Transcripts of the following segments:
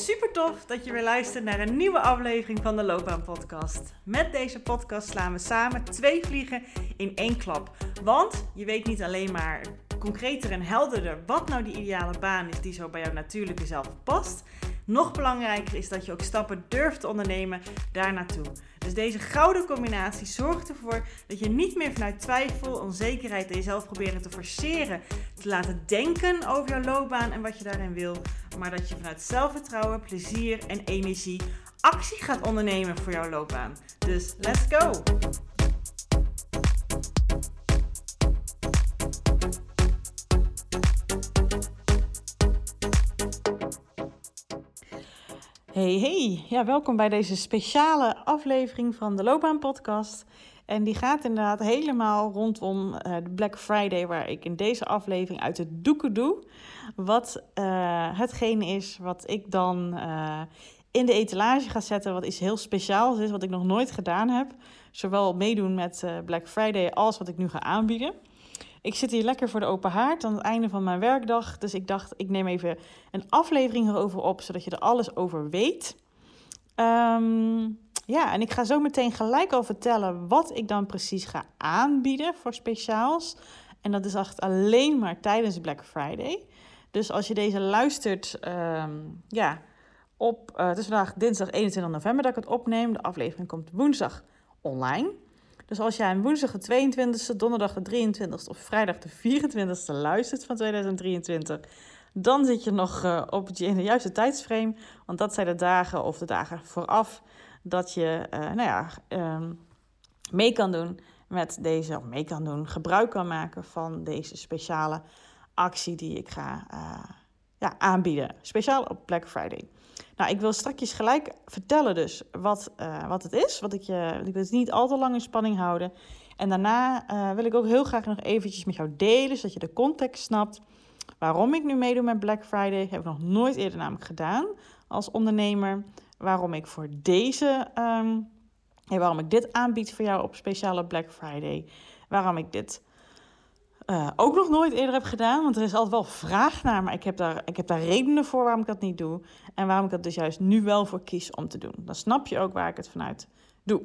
Super tof dat je weer luistert naar een nieuwe aflevering van de Loopbaan Podcast. Met deze podcast slaan we samen twee vliegen in één klap. Want je weet niet alleen maar concreter en helderder wat nou die ideale baan is die zo bij jouw natuurlijke zelf past. Nog belangrijker is dat je ook stappen durft te ondernemen daar naartoe. Dus deze gouden combinatie zorgt ervoor dat je niet meer vanuit twijfel, onzekerheid en jezelf proberen te forceren, te laten denken over jouw loopbaan en wat je daarin wil, maar dat je vanuit zelfvertrouwen, plezier en energie actie gaat ondernemen voor jouw loopbaan. Dus let's go! Hey, hey. Ja, welkom bij deze speciale aflevering van de Loopbaan Podcast. En die gaat inderdaad helemaal rondom uh, de Black Friday, waar ik in deze aflevering uit het doeken doe. Wat uh, hetgeen is wat ik dan uh, in de etalage ga zetten, wat iets heel speciaals is, wat ik nog nooit gedaan heb. Zowel meedoen met Black Friday als wat ik nu ga aanbieden. Ik zit hier lekker voor de open haard aan het einde van mijn werkdag. Dus ik dacht, ik neem even een aflevering erover op, zodat je er alles over weet. Um, ja, en ik ga zo meteen gelijk al vertellen wat ik dan precies ga aanbieden voor speciaals. En dat is echt alleen maar tijdens Black Friday. Dus als je deze luistert, um, ja, op, uh, het is vandaag dinsdag 21 november dat ik het opneem. De aflevering komt woensdag online. Dus als jij een woensdag de 22e, donderdag de 23e of vrijdag de 24e luistert van 2023, dan zit je nog uh, op in de juiste tijdsframe. Want dat zijn de dagen of de dagen vooraf dat je uh, nou ja, um, mee kan doen met deze, of mee kan doen, gebruik kan maken van deze speciale actie die ik ga uh, ja, aanbieden. Speciaal op Black Friday. Nou, ik wil straks gelijk vertellen dus wat, uh, wat het is. Wat ik, je, ik wil het niet al te lang in spanning houden. En daarna uh, wil ik ook heel graag nog eventjes met jou delen, zodat je de context snapt. Waarom ik nu meedoe met Black Friday, heb ik nog nooit eerder namelijk gedaan als ondernemer. Waarom ik voor deze, um, waarom ik dit aanbied voor jou op speciale Black Friday. Waarom ik dit uh, ook nog nooit eerder heb gedaan. Want er is altijd wel vraag naar, maar ik heb, daar, ik heb daar redenen voor waarom ik dat niet doe. En waarom ik dat dus juist nu wel voor kies om te doen. Dan snap je ook waar ik het vanuit doe.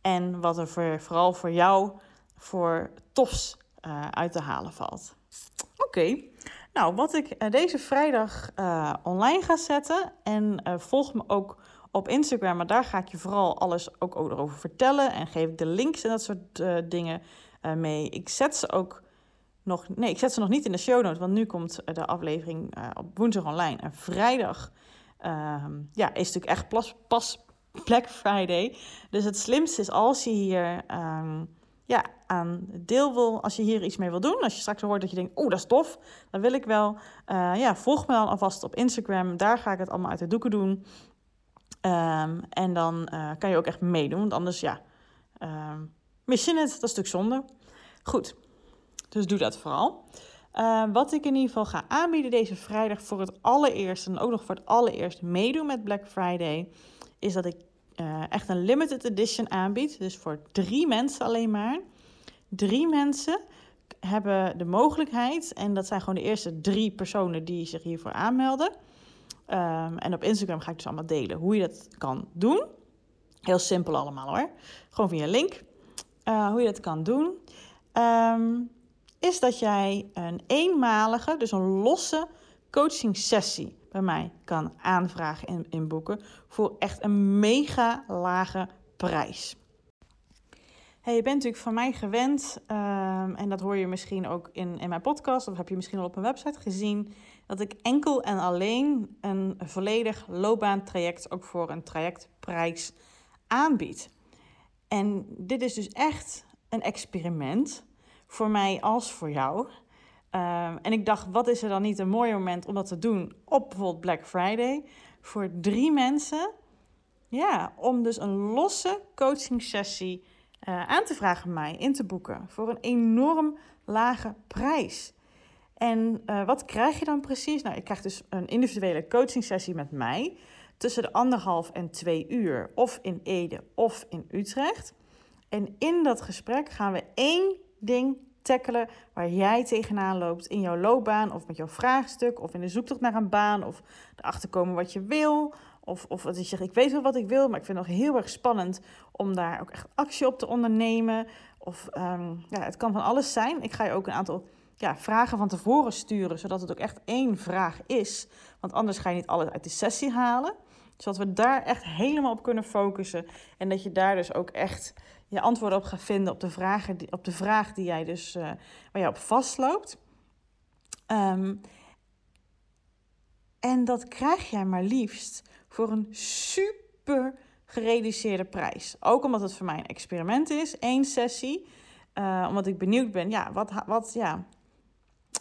En wat er voor, vooral voor jou voor tofs uh, uit te halen valt. Oké, nou wat ik uh, deze vrijdag online ga zetten. En volg me ook op Instagram, maar daar ga ik je vooral alles ook over vertellen. En geef ik de links en dat soort dingen mee. Ik zet ze ook nog. Nee, ik zet ze nog niet in de show notes, want nu komt de aflevering op woensdag online. En vrijdag uh, ja, is natuurlijk echt pas, Black Friday. Dus het slimste is als je hier um, ja, aan deel wil, als je hier iets mee wil doen. Als je straks hoort dat je denkt, oh dat is tof, dat wil ik wel. Uh, ja, volg me dan alvast op Instagram. Daar ga ik het allemaal uit de doeken doen. Um, en dan kan je ook echt meedoen, want anders ja, um, mis je het. Dat is natuurlijk zonde. Goed, dus doe dat vooral. Uh, wat ik in ieder geval ga aanbieden deze vrijdag voor het allereerst en ook nog voor het allereerst meedoen met Black Friday, is dat ik uh, echt een limited edition aanbied. Dus voor drie mensen alleen maar. Drie mensen hebben de mogelijkheid, en dat zijn gewoon de eerste drie personen die zich hiervoor aanmelden. Um, en op Instagram ga ik dus allemaal delen hoe je dat kan doen. Heel simpel allemaal hoor. Gewoon via link. Uh, hoe je dat kan doen. Um, is dat jij een eenmalige, dus een losse coaching sessie bij mij kan aanvragen en inboeken voor echt een mega lage prijs. Hey, je bent natuurlijk van mij gewend, um, en dat hoor je misschien ook in, in mijn podcast, of heb je misschien al op mijn website gezien, dat ik enkel en alleen een volledig loopbaantraject ook voor een trajectprijs aanbied. En dit is dus echt een experiment voor mij als voor jou. Um, en ik dacht, wat is er dan niet een mooi moment om dat te doen op bijvoorbeeld Black Friday voor drie mensen? Ja, om dus een losse coaching sessie uh, aan te vragen mij, in te boeken voor een enorm lage prijs. En uh, wat krijg je dan precies? Nou, ik krijg dus een individuele coaching sessie met mij tussen de anderhalf en twee uur, of in Ede of in Utrecht. En in dat gesprek gaan we één ding tackelen waar jij tegenaan loopt in jouw loopbaan of met jouw vraagstuk of in de zoektocht naar een baan of erachter komen wat je wil. Of, of dat je zegt, ik weet wel wat ik wil, maar ik vind het nog heel erg spannend om daar ook echt actie op te ondernemen. Of um, ja, het kan van alles zijn. Ik ga je ook een aantal ja, vragen van tevoren sturen, zodat het ook echt één vraag is. Want anders ga je niet alles uit de sessie halen. Zodat we daar echt helemaal op kunnen focussen. En dat je daar dus ook echt je antwoorden op gaat vinden op de, vragen die, op de vraag die jij dus, uh, waar je op vastloopt. Um, en dat krijg jij maar liefst voor een super gereduceerde prijs. Ook omdat het voor mij een experiment is, één sessie. Uh, omdat ik benieuwd ben, ja, wat, wat, ja,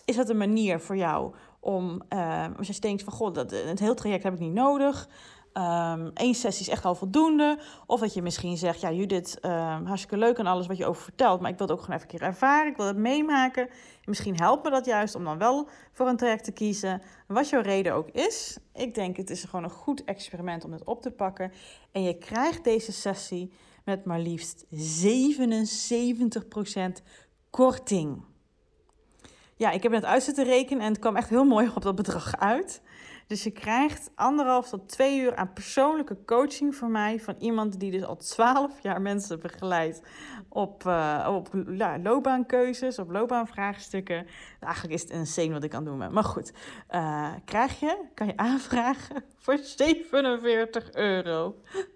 is dat een manier voor jou om, uh, als je denkt van, god, dat, het hele traject heb ik niet nodig. Um, sessie is echt al voldoende. Of dat je misschien zegt, ja Judith, um, hartstikke leuk en alles wat je over vertelt, maar ik wil het ook gewoon even een keer ervaren, ik wil het meemaken. misschien helpt me dat juist om dan wel voor een traject te kiezen. Wat jouw reden ook is, ik denk het is gewoon een goed experiment om het op te pakken. En je krijgt deze sessie met maar liefst 77% korting. Ja, ik heb het uit zitten rekenen en het kwam echt heel mooi op dat bedrag uit. Dus je krijgt anderhalf tot twee uur aan persoonlijke coaching van mij. Van iemand die dus al twaalf jaar mensen begeleidt op, uh, op loopbaankeuzes, op loopbaanvraagstukken. Eigenlijk is het insane wat ik kan doen. Maar goed, uh, krijg je, kan je aanvragen voor 47 euro.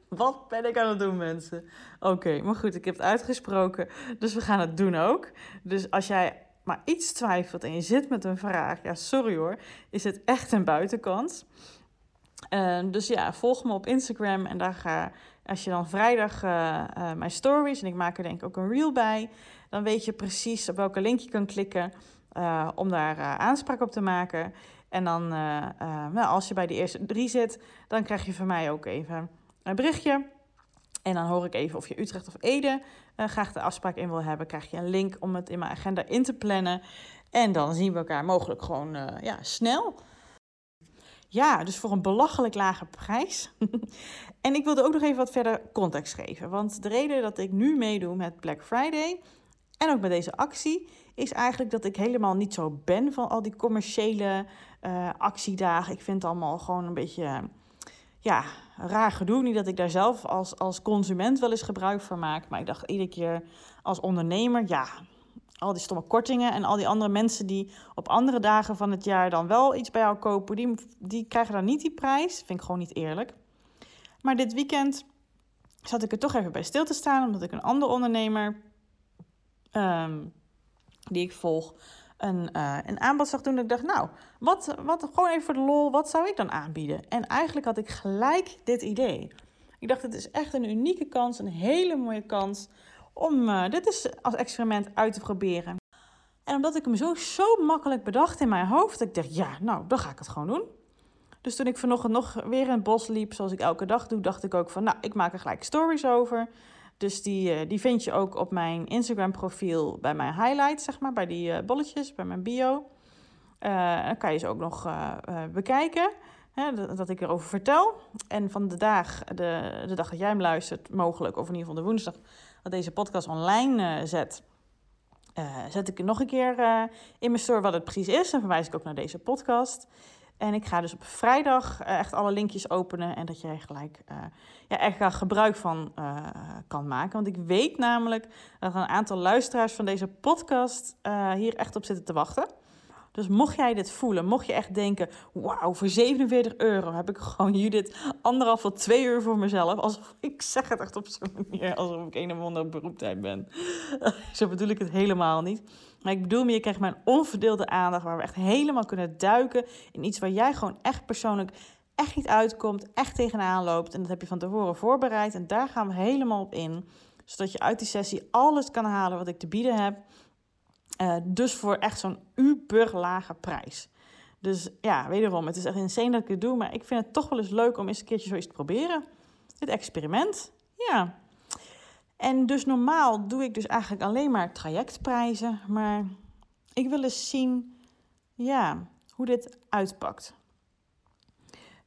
Wat ben ik aan het doen, mensen? Oké, maar goed, ik heb het uitgesproken. Dus we gaan het doen ook. Dus als jij maar iets twijfelt en je zit met een vraag, ja, sorry hoor, is het echt een buitenkans. Uh, dus ja, volg me op Instagram en daar ga, als je dan vrijdag uh, uh, mijn stories, en ik maak er denk ik ook een reel bij, dan weet je precies op welke link je kan klikken om daar aanspraak op te maken. En dan, nou, als je bij de eerste drie zit, dan krijg je van mij ook even een berichtje. En dan hoor ik even of je Utrecht of Ede uh, graag de afspraak in wil hebben. Krijg je een link om het in mijn agenda in te plannen. En dan zien we elkaar mogelijk gewoon uh, ja, snel. Ja, dus voor een belachelijk lage prijs. en ik wilde ook nog even wat verder context geven. Want de reden dat ik nu meedoe met Black Friday en ook met deze actie, is eigenlijk dat ik helemaal niet zo ben van al die commerciële uh, actiedagen. Ik vind het allemaal gewoon een beetje ja, raar gedoe. Niet dat ik daar zelf als, als consument wel eens gebruik van maak. Maar ik dacht iedere keer als ondernemer, ja, al die stomme kortingen en al die andere mensen die op andere dagen van het jaar dan wel iets bij jou kopen, die, die krijgen dan niet die prijs. Vind ik gewoon niet eerlijk. Maar dit weekend zat ik er toch even bij stil te staan, omdat ik een andere ondernemer um, die ik volg een, uh, een aanbod zag doen. Dat ik dacht, nou, wat, wat, gewoon even voor de lol, wat zou ik dan aanbieden? En eigenlijk had ik gelijk dit idee. Ik dacht, het is echt een unieke kans, een hele mooie kans om uh, dit eens als experiment uit te proberen. En omdat ik hem zo, zo makkelijk bedacht in mijn hoofd, ik dacht, ja, nou, dan ga ik het gewoon doen. Dus toen ik vanochtend nog weer in het bos liep, zoals ik elke dag doe, dacht ik ook van, nou, ik maak er gelijk stories over. Dus die, uh, die vind je ook op mijn Instagram profiel bij mijn highlights, zeg maar, bij die uh, bolletjes, bij mijn bio. Uh, dan kan je ze ook nog bekijken, hè, dat, dat, ik erover vertel. En van de dag, de, de dag dat jij hem luistert, mogelijk, of in ieder geval de woensdag, dat deze podcast online zet, zet ik nog een keer in mijn store wat het precies is. En verwijs ik ook naar deze podcast. En ik ga dus op vrijdag uh, echt alle linkjes openen en dat jij gelijk uh, ja, echt gebruik van uh, kan maken. Want ik weet namelijk dat een aantal luisteraars van deze podcast hier echt op zitten te wachten. Dus mocht jij dit voelen, mocht je echt denken: wauw, voor 47 euro heb ik gewoon Judith anderhalf tot twee uur voor mezelf. Alsof ik zeg het echt op zo'n manier, alsof ik een of andere beroeptijd ben. Zo bedoel ik het helemaal niet. Maar ik bedoel je krijgt mijn onverdeelde aandacht waar we echt helemaal kunnen duiken in iets waar jij gewoon echt persoonlijk echt niet uitkomt, echt tegenaan loopt. En dat heb je van tevoren voorbereid en daar gaan we helemaal op in. Zodat je uit die sessie alles kan halen wat ik te bieden heb. Uh, dus voor echt zo'n uber lage prijs. Dus ja, wederom, het is echt insane dat ik het doe. Maar ik vind het toch wel eens leuk om eens een keertje zoiets te proberen. Dit experiment. Ja. En dus normaal doe ik dus eigenlijk alleen maar trajectprijzen. Maar ik wil eens zien ja, hoe dit uitpakt.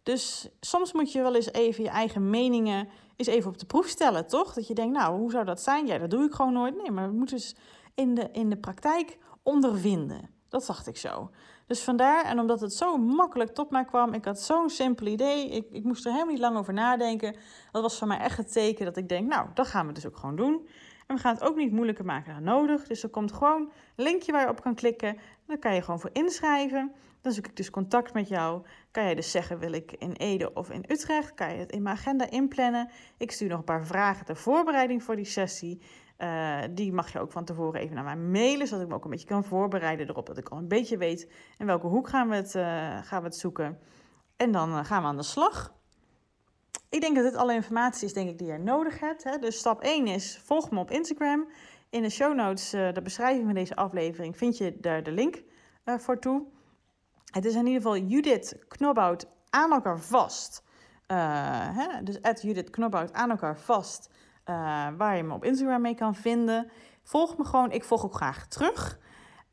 Dus soms moet je wel eens even je eigen meningen eens even op de proef stellen, toch? Dat je denkt, nou, hoe zou dat zijn? Ja, dat doe ik gewoon nooit. Nee, maar we moeten eens in de, in de praktijk ondervinden. Dat dacht ik zo. Dus vandaar, en omdat het zo makkelijk tot mij kwam, ik had zo'n simpel idee, ik, ik moest er helemaal niet lang over nadenken. Dat was voor mij echt het teken dat ik denk, nou, dat gaan we dus ook gewoon doen. En we gaan het ook niet moeilijker maken dan nodig. Dus er komt gewoon een linkje waar je op kan klikken. Daar kan je gewoon voor inschrijven. Dan zoek ik dus contact met jou. Kan je dus zeggen, wil ik in Ede of in Utrecht? Kan je het in mijn agenda inplannen? Ik stuur nog een paar vragen ter voorbereiding voor die sessie. Uh, die mag je ook van tevoren even naar mij mailen, zodat ik me ook een beetje kan voorbereiden erop. Dat ik al een beetje weet in welke hoek gaan we het, uh, gaan we het zoeken. En dan uh, gaan we aan de slag. Ik denk dat dit alle informatie is denk ik, die je nodig hebt. Hè. Dus stap 1 is, volg me op Instagram. In de show notes, de beschrijving van deze aflevering, vind je daar de link voor toe. Het is in ieder geval Judith Knobhout aan elkaar vast. Hè? Dus aan elkaar vast. Uh, waar je me op Instagram mee kan vinden. Volg me gewoon, ik volg ook graag terug.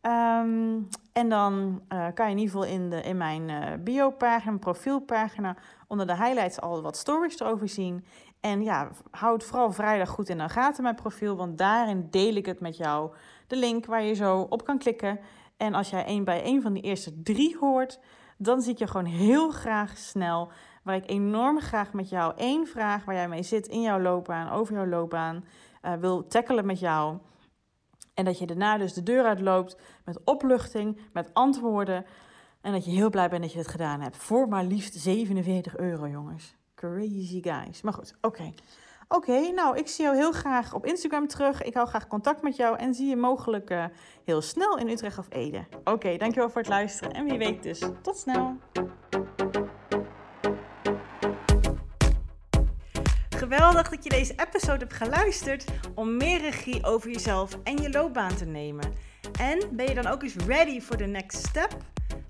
Um, en dan uh, kan je in ieder geval in, de, in mijn uh, bio-pagina, profielpagina, onder de highlights al wat stories erover zien. En ja, houd vooral vrijdag goed in de gaten mijn profiel, want daarin deel ik het met jou. De link waar je zo op kan klikken. En als jij een, bij een van die eerste drie hoort, dan zie ik je gewoon heel graag snel waar ik enorm graag met jou één vraag waar jij mee zit in jouw loopbaan, over jouw loopbaan, uh, wil tackelen met jou. En dat je daarna dus de deur uitloopt met opluchting, met antwoorden. En dat je heel blij bent dat je het gedaan hebt. Voor maar liefst 47 euro, jongens. Crazy guys. Maar goed, oké. Oké, nou, ik zie jou heel graag op Instagram terug. Ik hou graag contact met jou en zie je mogelijk uh, heel snel in Utrecht of Ede. Oké, dankjewel voor het luisteren en wie weet dus tot snel. Geweldig dat je deze episode hebt geluisterd om meer regie over jezelf en je loopbaan te nemen. En ben je dan ook eens ready for the next step?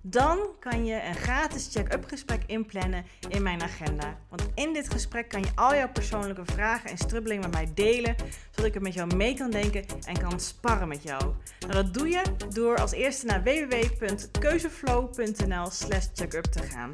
Dan kan je een gratis check-up gesprek inplannen in mijn agenda. Want in dit gesprek kan je al jouw persoonlijke vragen en strubbelingen met mij delen, zodat ik er met jou mee kan denken en kan sparren met jou. Nou, dat doe je door als eerste naar www.keuzeflow.nl/slash checkup te gaan.